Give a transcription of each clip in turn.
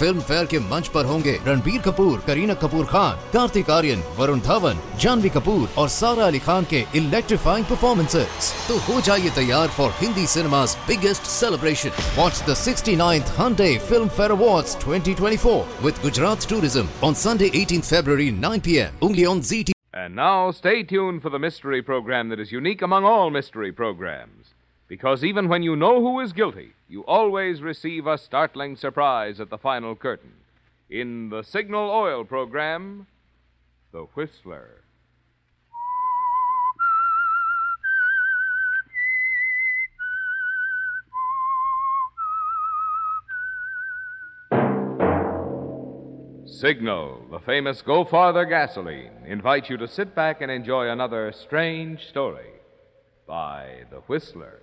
Film fair के मंच पर होंगे रणबीर कपूर करीना कपूर खान कार्तिक आर्यन वरुण धवन जानवी कपूर और सारा अली खान के इलेक्ट्रीफाइंग परफॉर्मेंसेस तो हो जाइए तैयार for Hindi cinema's biggest celebration. Watch the 69th Hyundai Film Fair Awards 2024 with Gujarat Tourism on Sunday 18th February 9 p.m. only on ZT. And now stay tuned for the mystery program that is unique among all mystery programs. Because even when you know who is guilty, you always receive a startling surprise at the final curtain. In the Signal Oil program, The Whistler. Signal, the famous Go Farther gasoline, invites you to sit back and enjoy another strange story by The Whistler.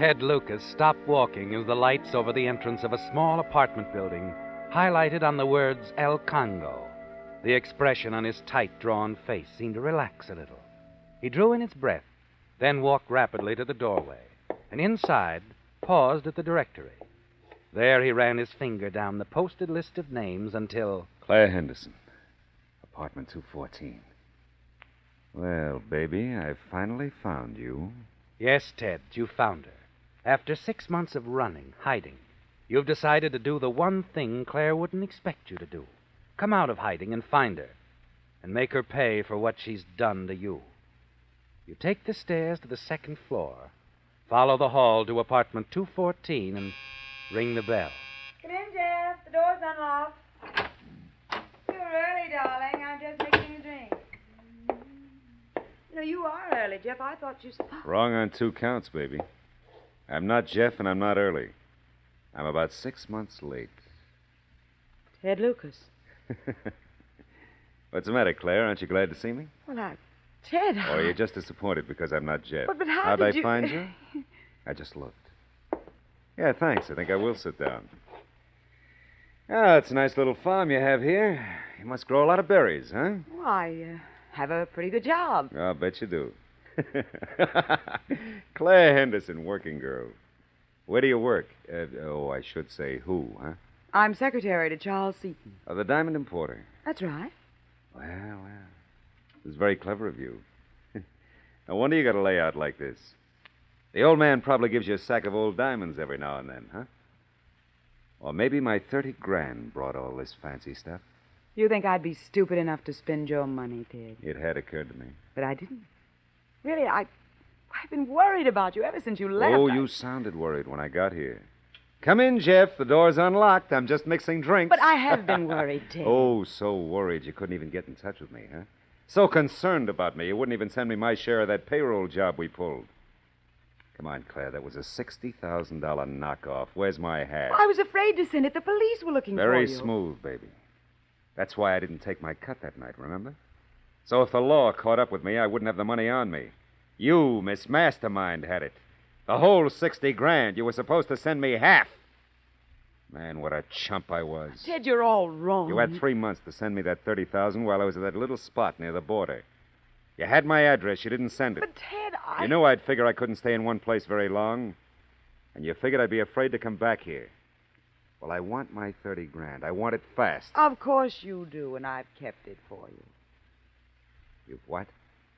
Ted Lucas stopped walking as the lights over the entrance of a small apartment building highlighted on the words El Congo. The expression on his tight drawn face seemed to relax a little. He drew in his breath, then walked rapidly to the doorway, and inside paused at the directory. There he ran his finger down the posted list of names until Claire Henderson, apartment 214. Well, baby, I've finally found you. Yes, Ted, you found her. After six months of running, hiding, you've decided to do the one thing Claire wouldn't expect you to do come out of hiding and find her, and make her pay for what she's done to you. You take the stairs to the second floor, follow the hall to apartment 214, and ring the bell. Come in, Jeff. The door's unlocked. You're early, darling. I'm just making a drink. No, you are early, Jeff. I thought you. Wrong on two counts, baby. I'm not Jeff, and I'm not early. I'm about six months late. Ted Lucas. What's the matter, Claire? Aren't you glad to see me? Well, I. Ted. Or are you just disappointed because I'm not Jeff? But, but how How'd did I you... find you? I just looked. Yeah, thanks. I think I will sit down. Ah, it's a nice little farm you have here. You must grow a lot of berries, huh? Why, uh, have a pretty good job. I'll bet you do. Claire Henderson, working girl. Where do you work? Uh, oh, I should say who, huh? I'm secretary to Charles Seaton. Oh, the diamond importer. That's right. Well, well. It was very clever of you. no wonder you got a layout like this. The old man probably gives you a sack of old diamonds every now and then, huh? Or maybe my 30 grand brought all this fancy stuff. You think I'd be stupid enough to spend your money, Ted? It had occurred to me. But I didn't. Really, I. I've been worried about you ever since you left. Oh, I- you sounded worried when I got here. Come in, Jeff. The door's unlocked. I'm just mixing drinks. But I have been worried, Ted. oh, so worried you couldn't even get in touch with me, huh? So concerned about me, you wouldn't even send me my share of that payroll job we pulled. Come on, Claire. That was a $60,000 knockoff. Where's my hat? I was afraid to send it. The police were looking Very for you. Very smooth, baby. That's why I didn't take my cut that night, remember? So if the law caught up with me, I wouldn't have the money on me. You, Miss Mastermind, had it. The whole 60 grand. You were supposed to send me half. Man, what a chump I was. Ted, you're all wrong. You had three months to send me that 30000 while I was at that little spot near the border. You had my address. You didn't send it. But, Ted, I. You knew I'd figure I couldn't stay in one place very long. And you figured I'd be afraid to come back here. Well, I want my 30 grand. I want it fast. Of course you do, and I've kept it for you. You've what?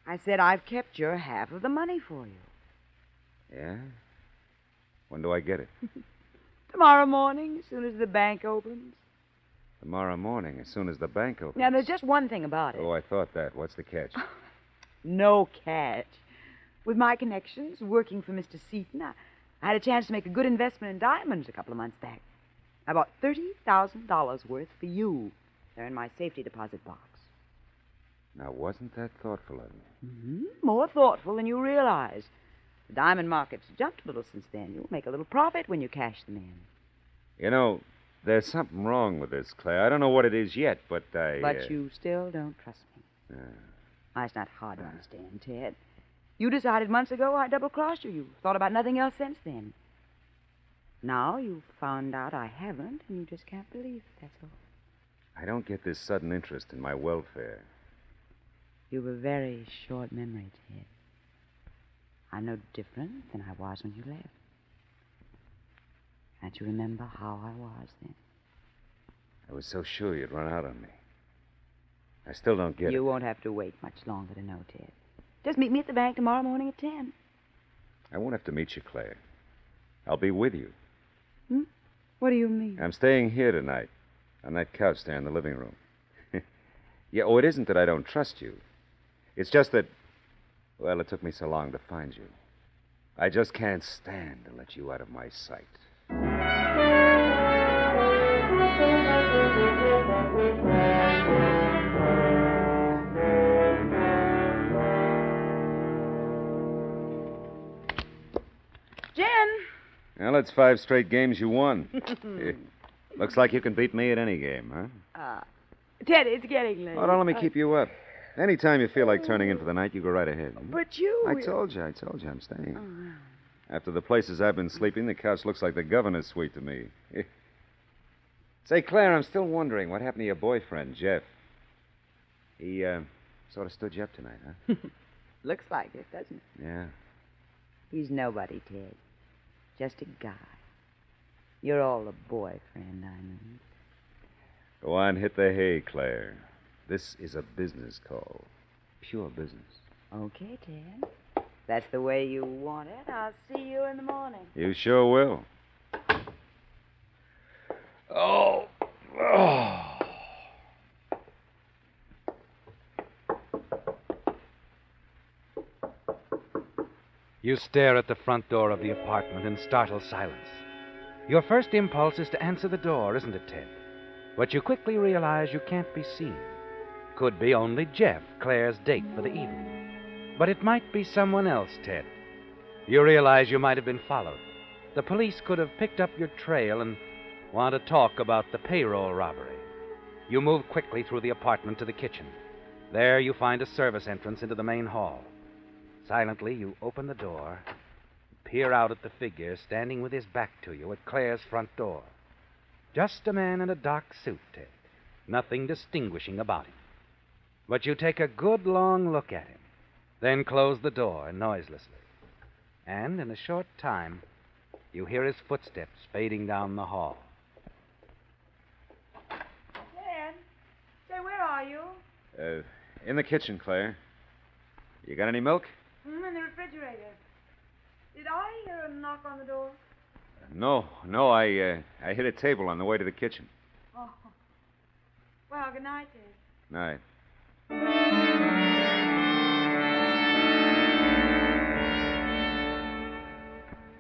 I said I've kept your half of the money for you. Yeah? When do I get it? Tomorrow morning, as soon as the bank opens. Tomorrow morning, as soon as the bank opens. Now, there's just one thing about it. Oh, I thought that. What's the catch? No catch. With my connections, working for Mr. Seaton, I, I had a chance to make a good investment in diamonds a couple of months back. I bought $30,000 worth for you. They're in my safety deposit box. Now, wasn't that thoughtful of me? hmm More thoughtful than you realize. The diamond market's jumped a little since then. You'll make a little profit when you cash them in. You know, there's something wrong with this, Claire. I don't know what it is yet, but I. But uh, you still don't trust me. uh, it's not hard to understand, Ted. You decided months ago I double crossed you. You thought about nothing else since then. Now you've found out I haven't, and you just can't believe it, that's all. I don't get this sudden interest in my welfare. You've a very short memory, Ted. I'm no different than I was when you left. Can't you remember how I was then? I was so sure you'd run out on me. I still don't get you it. You won't have to wait much longer to know, Ted. Just meet me at the bank tomorrow morning at 10. I won't have to meet you, Claire. I'll be with you. Hmm? What do you mean? I'm staying here tonight, on that couch there in the living room. yeah, oh, it isn't that I don't trust you. It's just that, well, it took me so long to find you. I just can't stand to let you out of my sight. Gin! Well, it's five straight games you won. Eh, Looks like you can beat me at any game, huh? Uh, Ted, it's getting late. Oh, don't let me Uh, keep you up. Anytime you feel like turning in for the night, you go right ahead. But you. I told you, I told you, I'm staying. After the places I've been sleeping, the couch looks like the governor's suite to me. Say, Claire, I'm still wondering what happened to your boyfriend, Jeff. He, uh, sort of stood you up tonight, huh? Looks like it, doesn't it? yeah. He's nobody, Ted. Just a guy. You're all a boyfriend, I mean. Go on, hit the hay, Claire. This is a business call. Pure business. Okay, Ted. That's the way you want it. I'll see you in the morning. You sure will. Oh. Oh. You stare at the front door of the apartment in startled silence. Your first impulse is to answer the door, isn't it, Ted? But you quickly realize you can't be seen. Could be only Jeff, Claire's date for the evening. But it might be someone else, Ted. You realize you might have been followed. The police could have picked up your trail and want to talk about the payroll robbery. You move quickly through the apartment to the kitchen. There you find a service entrance into the main hall. Silently, you open the door, peer out at the figure standing with his back to you at Claire's front door. Just a man in a dark suit, Ted. Nothing distinguishing about him. But you take a good long look at him, then close the door noiselessly. And in a short time, you hear his footsteps fading down the hall. Ted, say, where are you? Uh, in the kitchen, Claire. You got any milk? Hmm, in the refrigerator. Did I hear a knock on the door? No, no. I uh, I hit a table on the way to the kitchen. Oh. Well, good night, Ted. Night.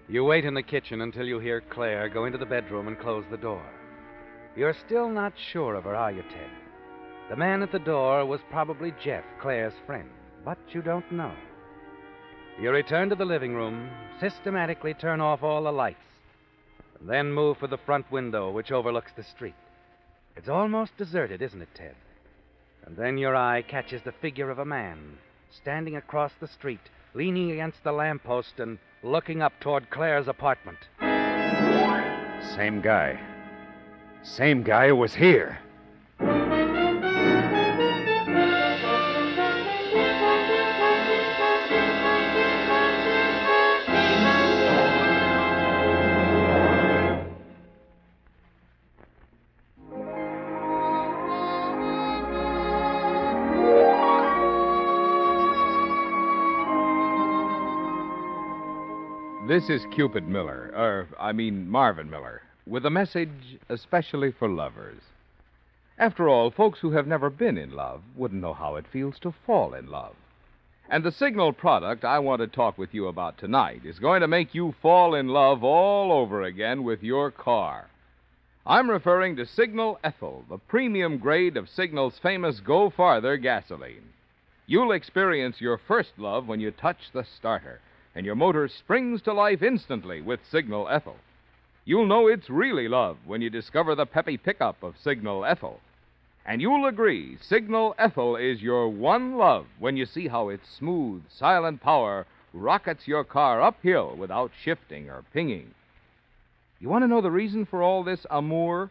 You wait in the kitchen until you hear Claire go into the bedroom and close the door. You're still not sure of her, are you, Ted? The man at the door was probably Jeff, Claire's friend, but you don't know. You return to the living room, systematically turn off all the lights, and then move for the front window which overlooks the street. It's almost deserted, isn't it, Ted? And then your eye catches the figure of a man standing across the street, leaning against the lamppost and looking up toward Claire's apartment. Same guy. Same guy who was here. This is Cupid Miller, or I mean Marvin Miller, with a message especially for lovers. After all, folks who have never been in love wouldn't know how it feels to fall in love. And the Signal product I want to talk with you about tonight is going to make you fall in love all over again with your car. I'm referring to Signal Ethyl, the premium grade of Signal's famous Go Farther gasoline. You'll experience your first love when you touch the starter, and your motor springs to life instantly with Signal Ethyl. You'll know it's really love when you discover the peppy pickup of Signal Ethyl. And you'll agree Signal Ethyl is your one love when you see how its smooth, silent power rockets your car uphill without shifting or pinging. You want to know the reason for all this amour?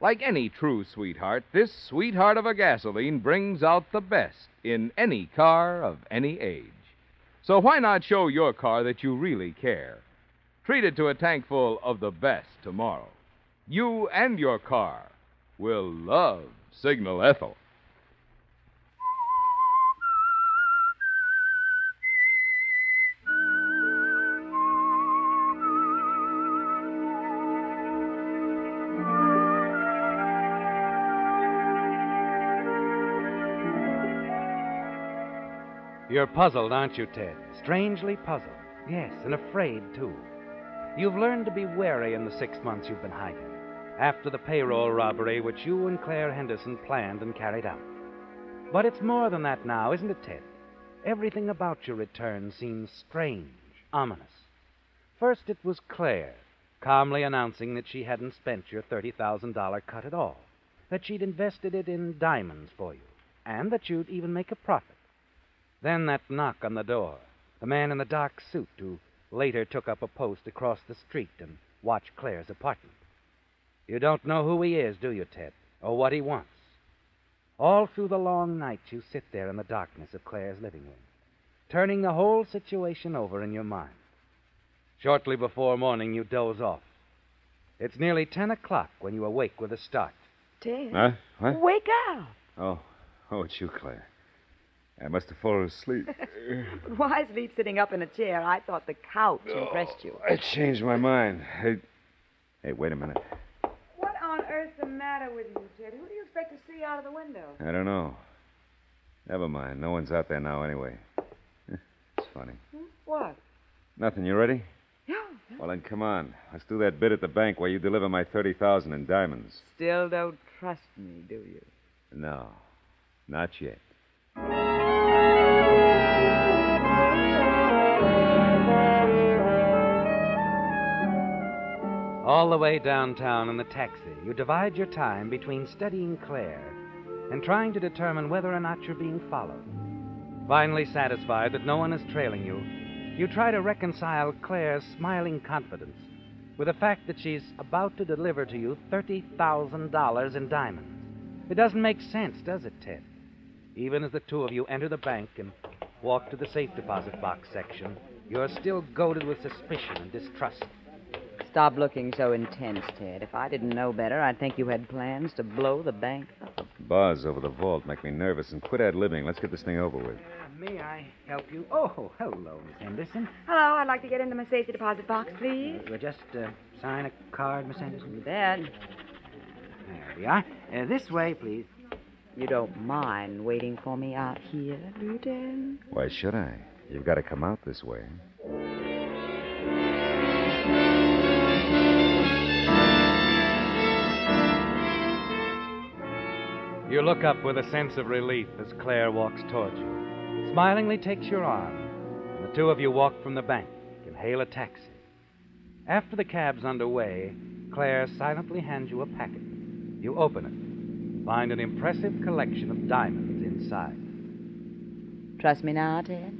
Like any true sweetheart, this sweetheart of a gasoline brings out the best in any car of any age. So why not show your car that you really care? Treat it to a tank full of the best tomorrow. You and your car will love Signal Ethyl. You're puzzled, aren't you, Ted? Strangely puzzled. Yes, and afraid, too. You've learned to be wary in the six months you've been hiding, after the payroll robbery which you and Claire Henderson planned and carried out. But it's more than that now, isn't it, Ted? Everything about your return seems strange, ominous. First, it was Claire, calmly announcing that she hadn't spent your $30,000 cut at all, that she'd invested it in diamonds for you, and that you'd even make a profit. Then that knock on the door, the man in the dark suit who later took up a post across the street and watched Claire's apartment. You don't know who he is, do you, Ted, or what he wants? All through the long night, you sit there in the darkness of Claire's living room, turning the whole situation over in your mind. Shortly before morning, you doze off. It's nearly ten o'clock when you awake with a start. Ted. Huh? What? Wake up. Oh, oh, it's you, Claire. I must have fallen asleep. But why sleep sitting up in a chair? I thought the couch impressed you. I changed my mind. Hey, hey, wait a minute. What on earth's the matter with you, Ted? Who do you expect to see out of the window? I don't know. Never mind. No one's out there now anyway. It's funny. Hmm? What? Nothing. You ready? Yeah. Well, then come on. Let's do that bid at the bank where you deliver my 30000 in diamonds. Still don't trust me, do you? No, not yet. All the way downtown in the taxi, you divide your time between studying Claire and trying to determine whether or not you're being followed. Finally satisfied that no one is trailing you, you try to reconcile Claire's smiling confidence with the fact that she's about to deliver to you $30,000 in diamonds. It doesn't make sense, does it, Ted? Even as the two of you enter the bank and walk to the safe deposit box section, you're still goaded with suspicion and distrust. Stop looking so intense, Ted. If I didn't know better, I'd think you had plans to blow the bank up. Buzz over the vault make me nervous, and quit ad libbing. Let's get this thing over with. may I help you? Oh, hello, Miss Henderson. Hello, I'd like to get into my safety deposit box, please. We'll just uh, sign a card, Miss Henderson. You bet. There we are. Uh, this way, please. You don't mind waiting for me out here, do you, Ted? Why should I? You've got to come out this way. You look up with a sense of relief as Claire walks towards you, smilingly takes your arm, and the two of you walk from the bank and hail a taxi. After the cab's underway, Claire silently hands you a packet. You open it, find an impressive collection of diamonds inside. Trust me now, Ted?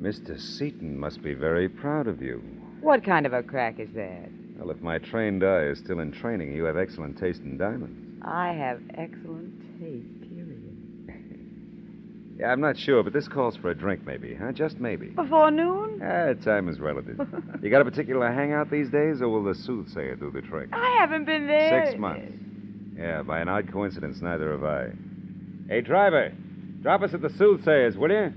Mr. Seaton must be very proud of you. What kind of a crack is that? Well, if my trained eye is still in training, you have excellent taste in diamonds. I have excellent taste, period. Yeah, I'm not sure, but this calls for a drink, maybe, huh? Just maybe. Before noon? Ah, time is relative. you got a particular hangout these days, or will the soothsayer do the trick? I haven't been there. Six months. Yeah, by an odd coincidence, neither have I. Hey, driver, drop us at the soothsayer's, will you?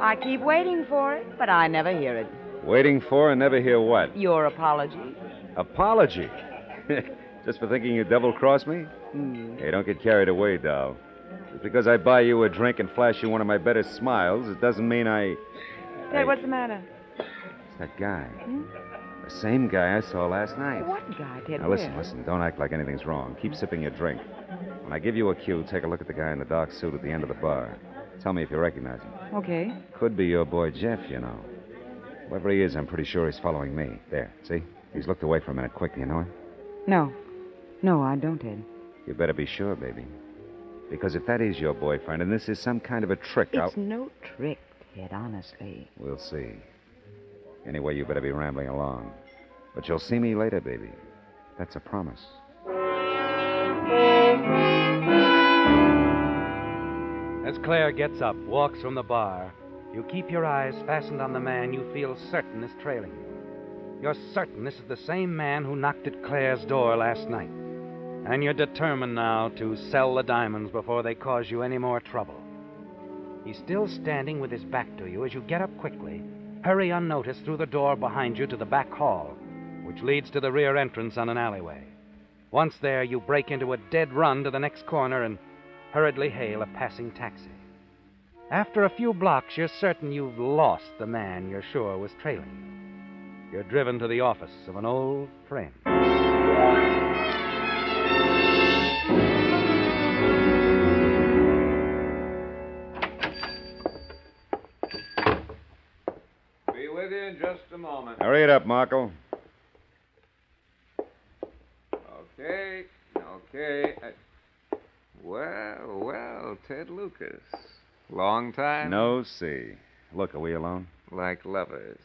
I keep waiting for it, but I never hear it. Waiting for and never hear what? Your apology. Apology. Just for thinking you double crossed me? Hmm. Hey, don't get carried away, doll. Just because I buy you a drink and flash you one of my better smiles, it doesn't mean I. Ted, what's the matter? It's that guy. Hmm? The same guy I saw last night. What guy, Ted? Now, listen, listen. Don't act like anything's wrong. Keep sipping your drink. When I give you a cue, take a look at the guy in the dark suit at the end of the bar. Tell me if you recognize him. Okay. Could be your boy Jeff, you know. Whoever he is, I'm pretty sure he's following me. There, see? He's looked away for a minute quick. Do you know him? No. No, I don't, Ed. You better be sure, baby. Because if that is your boyfriend and this is some kind of a trick, I'll. It's no trick, Ted, honestly. We'll see. Anyway, you better be rambling along. But you'll see me later, baby. That's a promise. As Claire gets up, walks from the bar, you keep your eyes fastened on the man you feel certain is trailing you. You're certain this is the same man who knocked at Claire's door last night. And you're determined now to sell the diamonds before they cause you any more trouble. He's still standing with his back to you as you get up quickly, hurry unnoticed through the door behind you to the back hall, which leads to the rear entrance on an alleyway. Once there, you break into a dead run to the next corner and hurriedly hail a passing taxi. After a few blocks, you're certain you've lost the man you're sure was trailing you. You're driven to the office of an old friend. Moment. Hurry it up, Marco. Okay, okay. I... Well, well, Ted Lucas. Long time? No, see. Look, are we alone? Like lovers.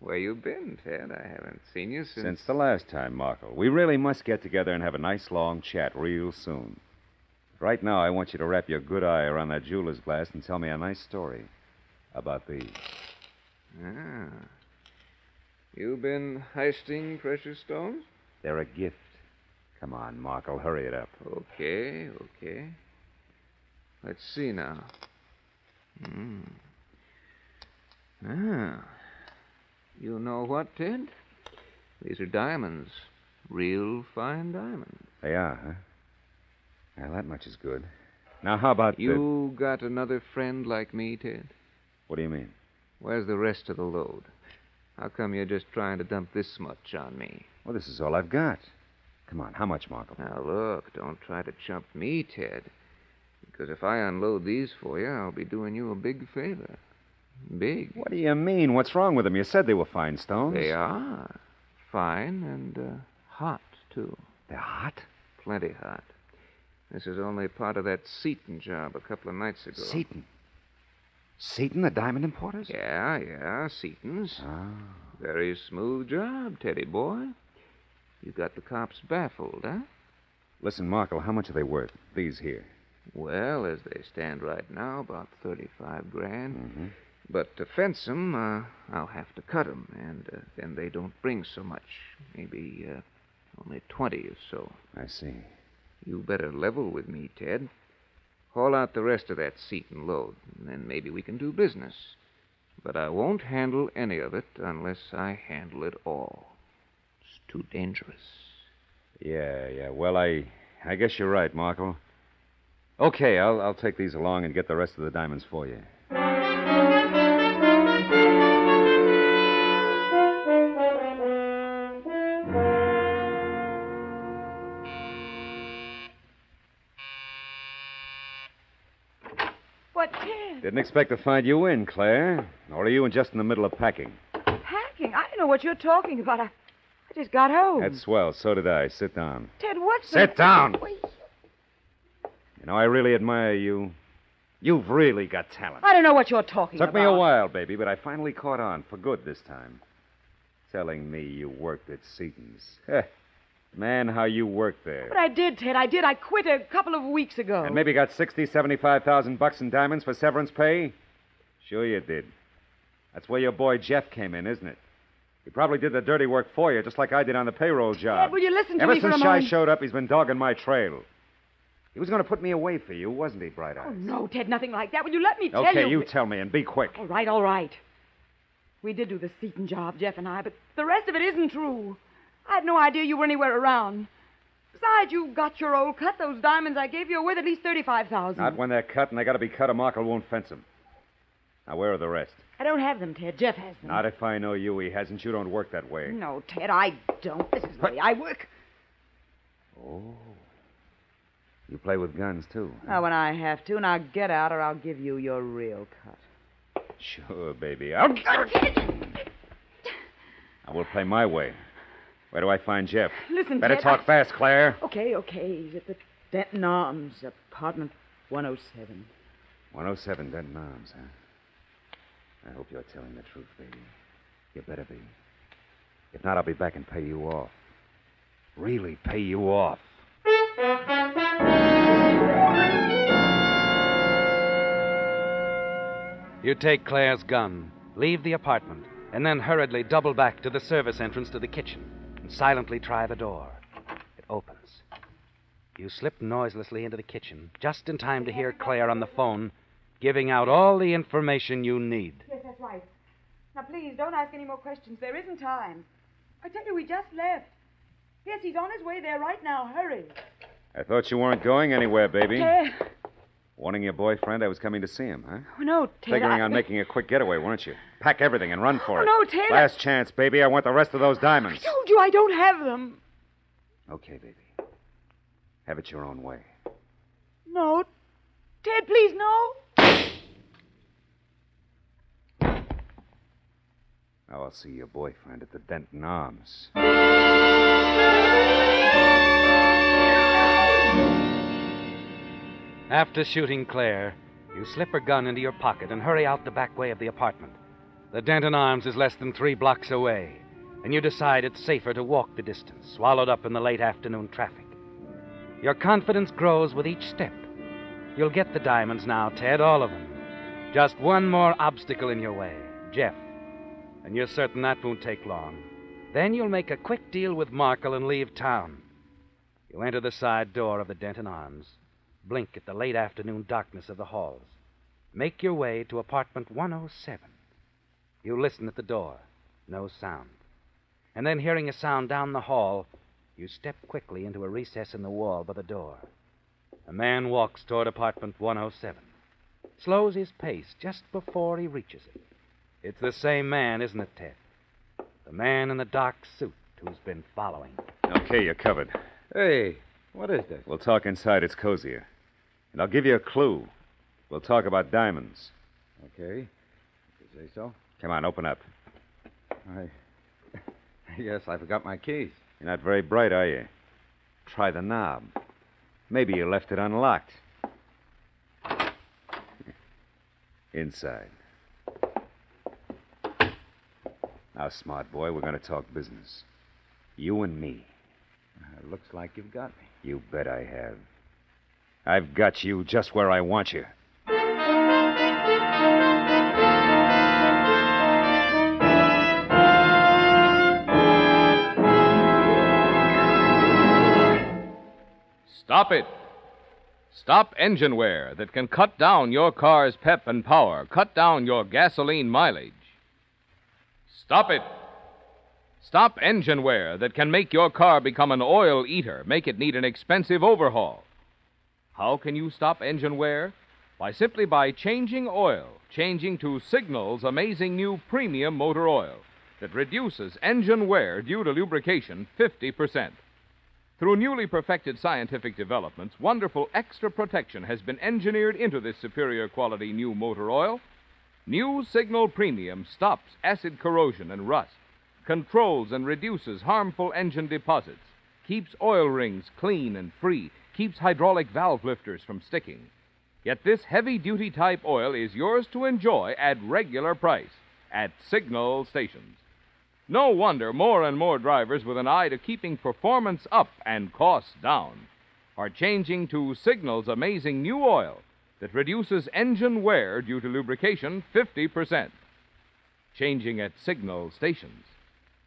Where you been, Ted? I haven't seen you since. Since the last time, Marco. We really must get together and have a nice long chat real soon. Right now, I want you to wrap your good eye around that jeweler's glass and tell me a nice story about these. Ah. You been heisting precious stones? They're a gift. Come on, Marco, hurry it up. Okay, okay. Let's see now. Hmm. Ah. You know what, Ted? These are diamonds. Real fine diamonds. They are, huh? Well, that much is good. Now, how about You got another friend like me, Ted? What do you mean? Where's the rest of the load? How come you're just trying to dump this much on me? Well, this is all I've got. Come on, how much, Marco? Now, look, don't try to chump me, Ted. Because if I unload these for you, I'll be doing you a big favor. Big. What do you mean? What's wrong with them? You said they were fine stones. They are. Fine and uh, hot, too. They're hot? Plenty hot. This is only part of that Seaton job a couple of nights ago. Seaton. Seaton, the diamond importers? Yeah, yeah, Seaton's. Oh. Very smooth job, Teddy boy. You got the cops baffled, huh? Listen, Marco, how much are they worth? These here. Well, as they stand right now, about 35 grand. Mm-hmm. But to fence 'em, uh, I'll have to cut 'em, and uh, then they don't bring so much. Maybe uh, only 20 or so. I see. You better level with me, Ted. Haul out the rest of that Seaton load, and then maybe we can do business. But I won't handle any of it unless I handle it all. It's too dangerous. Yeah, yeah. Well, I I guess you're right, Marco. Okay, I'll I'll take these along and get the rest of the diamonds for you. Didn't expect to find you in, Claire. Or are you just in the middle of packing? Packing? I don't know what you're talking about. I, I just got home. That's swell. So did I. Sit down. Ted, what's the... Sit down. Wait, You know, I really admire you. You've really got talent. I don't know what you're talking Took about. Took me a while, baby, but I finally caught on for good this time. Telling me you worked at Seaton's. Man, how you worked there. But I did, Ted. I did. I quit a couple of weeks ago. And maybe got 60, 75,000 bucks in diamonds for severance pay? Sure you did. That's where your boy Jeff came in, isn't it? He probably did the dirty work for you, just like I did on the payroll job. Ted, will you listen to Ever me for since a Shy moment? showed up, he's been dogging my trail. He was going to put me away for you, wasn't he, Bright oh, Eyes? Oh, no, Ted, nothing like that. Will you let me tell okay, you? Okay, you tell me, and be quick. All right, all right. We did do the Seaton job, Jeff and I, but the rest of it isn't true. I had no idea you were anywhere around. Besides, you got your old cut. Those diamonds I gave you are worth at least thirty-five thousand. Not when they're cut, and they got to be cut, or Markle won't fence them. Now, where are the rest? I don't have them, Ted. Jeff has them. Not if I know you, he hasn't. You don't work that way. No, Ted, I don't. This is the way I work. Oh. You play with guns, too. Now, when I have to, now get out, or I'll give you your real cut. Sure, baby. I'll... I will play my way. Where do I find Jeff? Listen, Better Ted, talk I- fast, Claire. Okay, okay. He's at the Denton Arms, apartment 107. 107 Denton Arms, huh? I hope you're telling the truth, baby. You better be. If not, I'll be back and pay you off. Really pay you off. You take Claire's gun, leave the apartment, and then hurriedly double back to the service entrance to the kitchen and silently try the door. It opens. You slip noiselessly into the kitchen, just in time to hear Claire on the phone giving out all the information you need. Yes, that's right. Now, please, don't ask any more questions. There isn't time. I tell you, we just left. Yes, he's on his way there right now. Hurry. I thought you weren't going anywhere, baby. Ted. Warning your boyfriend I was coming to see him, huh? Oh, no, Ted. Figuring I... on making a quick getaway, weren't you? Pack everything and run for Oh, it. no, Ted, Last chance, baby. I want the rest of those diamonds. I told you I don't have them. Okay, baby. Have it your own way. No. Ted, please, no. Now I'll see your boyfriend at the Denton Arms. After shooting Claire, you slip her gun into your pocket and hurry out the back way of the apartment. The Denton Arms is less than three blocks away, and you decide it's safer to walk the distance, swallowed up in the late afternoon traffic. Your confidence grows with each step. You'll get the diamonds now, Ted, all of them. Just one more obstacle in your way Jeff. And you're certain that won't take long. Then you'll make a quick deal with Markle and leave town. You enter the side door of the Denton Arms, blink at the late afternoon darkness of the halls, make your way to apartment 107. You listen at the door, no sound. And then, hearing a sound down the hall, you step quickly into a recess in the wall by the door. A man walks toward apartment 107, slows his pace just before he reaches it. It's the same man, isn't it, Ted? The man in the dark suit who's been following. Okay, you're covered. Hey, what is this? We'll talk inside. It's cozier. And I'll give you a clue. We'll talk about diamonds. Okay. If you say so. Come on, open up. I. Yes, I forgot my keys. You're not very bright, are you? Try the knob. Maybe you left it unlocked. Inside. Now, smart boy, we're going to talk business. You and me. Uh, looks like you've got me. You bet I have. I've got you just where I want you. Stop it. Stop engine wear that can cut down your car's pep and power, cut down your gasoline mileage. Stop it. Stop engine wear that can make your car become an oil eater, make it need an expensive overhaul. How can you stop engine wear? By simply by changing oil, changing to Signal's amazing new premium motor oil that reduces engine wear due to lubrication 50%. Through newly perfected scientific developments, wonderful extra protection has been engineered into this superior quality new motor oil. New Signal Premium stops acid corrosion and rust, controls and reduces harmful engine deposits, keeps oil rings clean and free, keeps hydraulic valve lifters from sticking. Yet this heavy duty type oil is yours to enjoy at regular price at Signal stations. No wonder more and more drivers with an eye to keeping performance up and costs down are changing to Signal's amazing new oil that reduces engine wear due to lubrication 50%. Changing at Signal stations.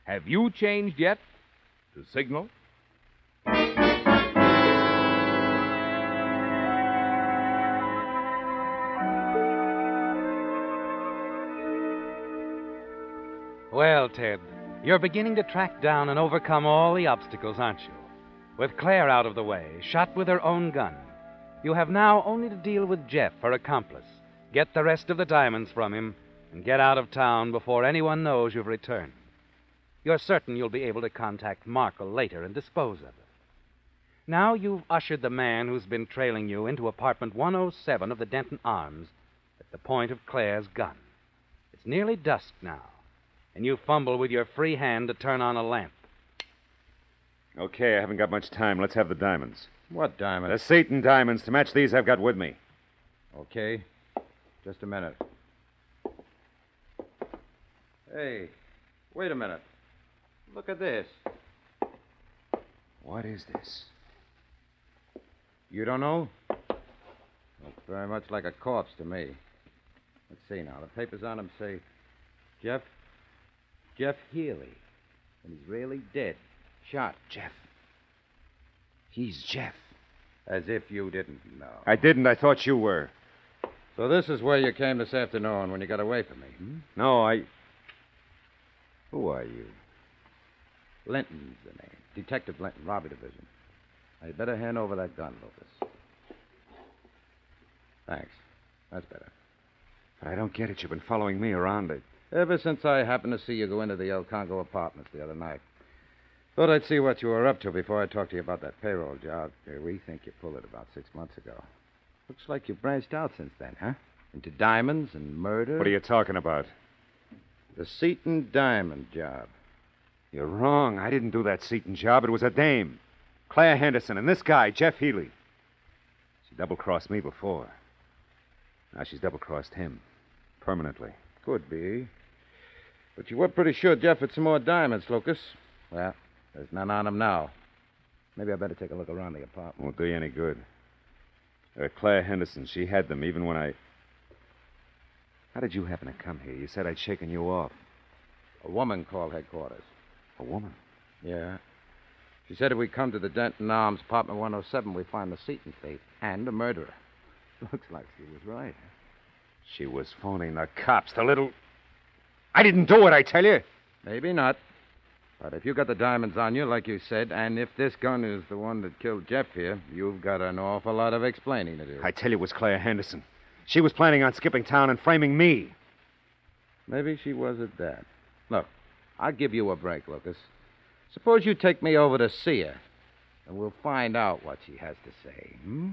Have you changed yet to Signal? Ted, you're beginning to track down and overcome all the obstacles, aren't you? With Claire out of the way, shot with her own gun, you have now only to deal with Jeff, her accomplice, get the rest of the diamonds from him, and get out of town before anyone knows you've returned. You're certain you'll be able to contact Markle later and dispose of it. Now you've ushered the man who's been trailing you into apartment 107 of the Denton Arms at the point of Claire's gun. It's nearly dusk now, and you fumble with your free hand to turn on a lamp. Okay, I haven't got much time. Let's have the diamonds. What diamonds? The Seaton diamonds to match these I've got with me. Okay. Just a minute. Hey, wait a minute. Look at this. What is this? You don't know? Looks very much like a corpse to me. Let's see now. The papers on him say Jeff. Jeff Healy. And he's really dead. Shot. Jeff. He's Jeff. As if you didn't know. I didn't. I thought you were. So this is where you came this afternoon when you got away from me, hmm? No, I. Who are you? Linton's the name. Detective Linton, Robbery Division. You better hand over that gun, Lucas. Thanks. That's better. But I don't get it. You've been following me around. I... Ever since I happened to see you go into the El Congo apartments the other night. Thought I'd see what you were up to before I talked to you about that payroll job. We think you pulled it about six months ago. Looks like you've branched out since then, huh? Into diamonds and murder. What are you talking about? The Seton diamond job. You're wrong. I didn't do that Seton job. It was a dame. Claire Henderson and this guy, Jeff Healy. She double crossed me before. Now she's double crossed him. Permanently. Could be. But you were pretty sure Jeff had some more diamonds, Lucas. Well, there's none on him now. Maybe I better take a look around the apartment. Won't do you any good. Uh, Claire Henderson, she had them even when I. How did you happen to come here? You said I'd shaken you off. A woman called headquarters. A woman? Yeah. She said if we come to the Denton Arms, apartment 107, we find the Seton thief and a murderer. Looks like she was right. She was phoning the cops. The little. I didn't do it, I tell you. Maybe not. But if you got the diamonds on you, like you said, and if this gun is the one that killed Jeff here, you've got an awful lot of explaining to do. I tell you, it was Claire Henderson. She was planning on skipping town and framing me. Maybe she was at that. Look, I'll give you a break, Lucas. Suppose you take me over to see her, and we'll find out what she has to say. Hmm?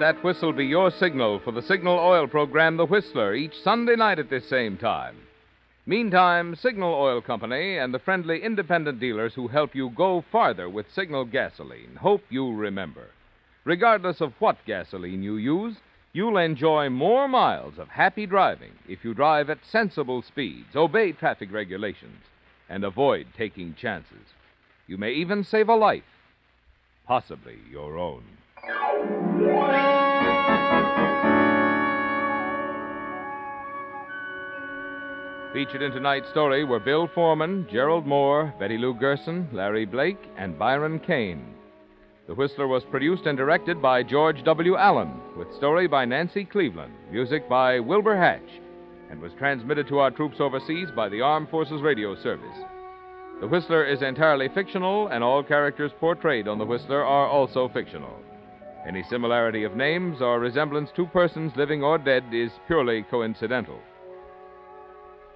That whistle be your signal for the Signal Oil program, The Whistler, each Sunday night at this same time. Meantime, Signal Oil Company and the friendly independent dealers who help you go farther with Signal gasoline hope you'll remember. Regardless of what gasoline you use, you'll enjoy more miles of happy driving if you drive at sensible speeds, obey traffic regulations, and avoid taking chances. You may even save a life, possibly your own. Featured in tonight's story were Bill Forman, Gerald Mohr, Betty Lou Gerson, Larry Blake, and Byron Kane. The Whistler was produced and directed by George W. Allen, with story by Nancy Cleveland, music by Wilbur Hatch, and was transmitted to our troops overseas by the Armed Forces Radio Service. The Whistler is entirely fictional, and all characters portrayed on The Whistler are also fictional. Any similarity of names or resemblance to persons living or dead is purely coincidental.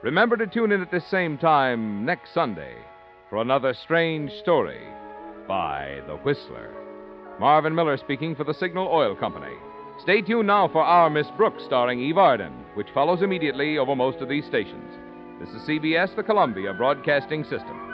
Remember to tune in at this same time next Sunday for another strange story by The Whistler. Marvin Miller speaking for the Signal Oil Company. Stay tuned now for Our Miss Brooks starring Eve Arden, which follows immediately over most of these stations. This is CBS, the Columbia Broadcasting System.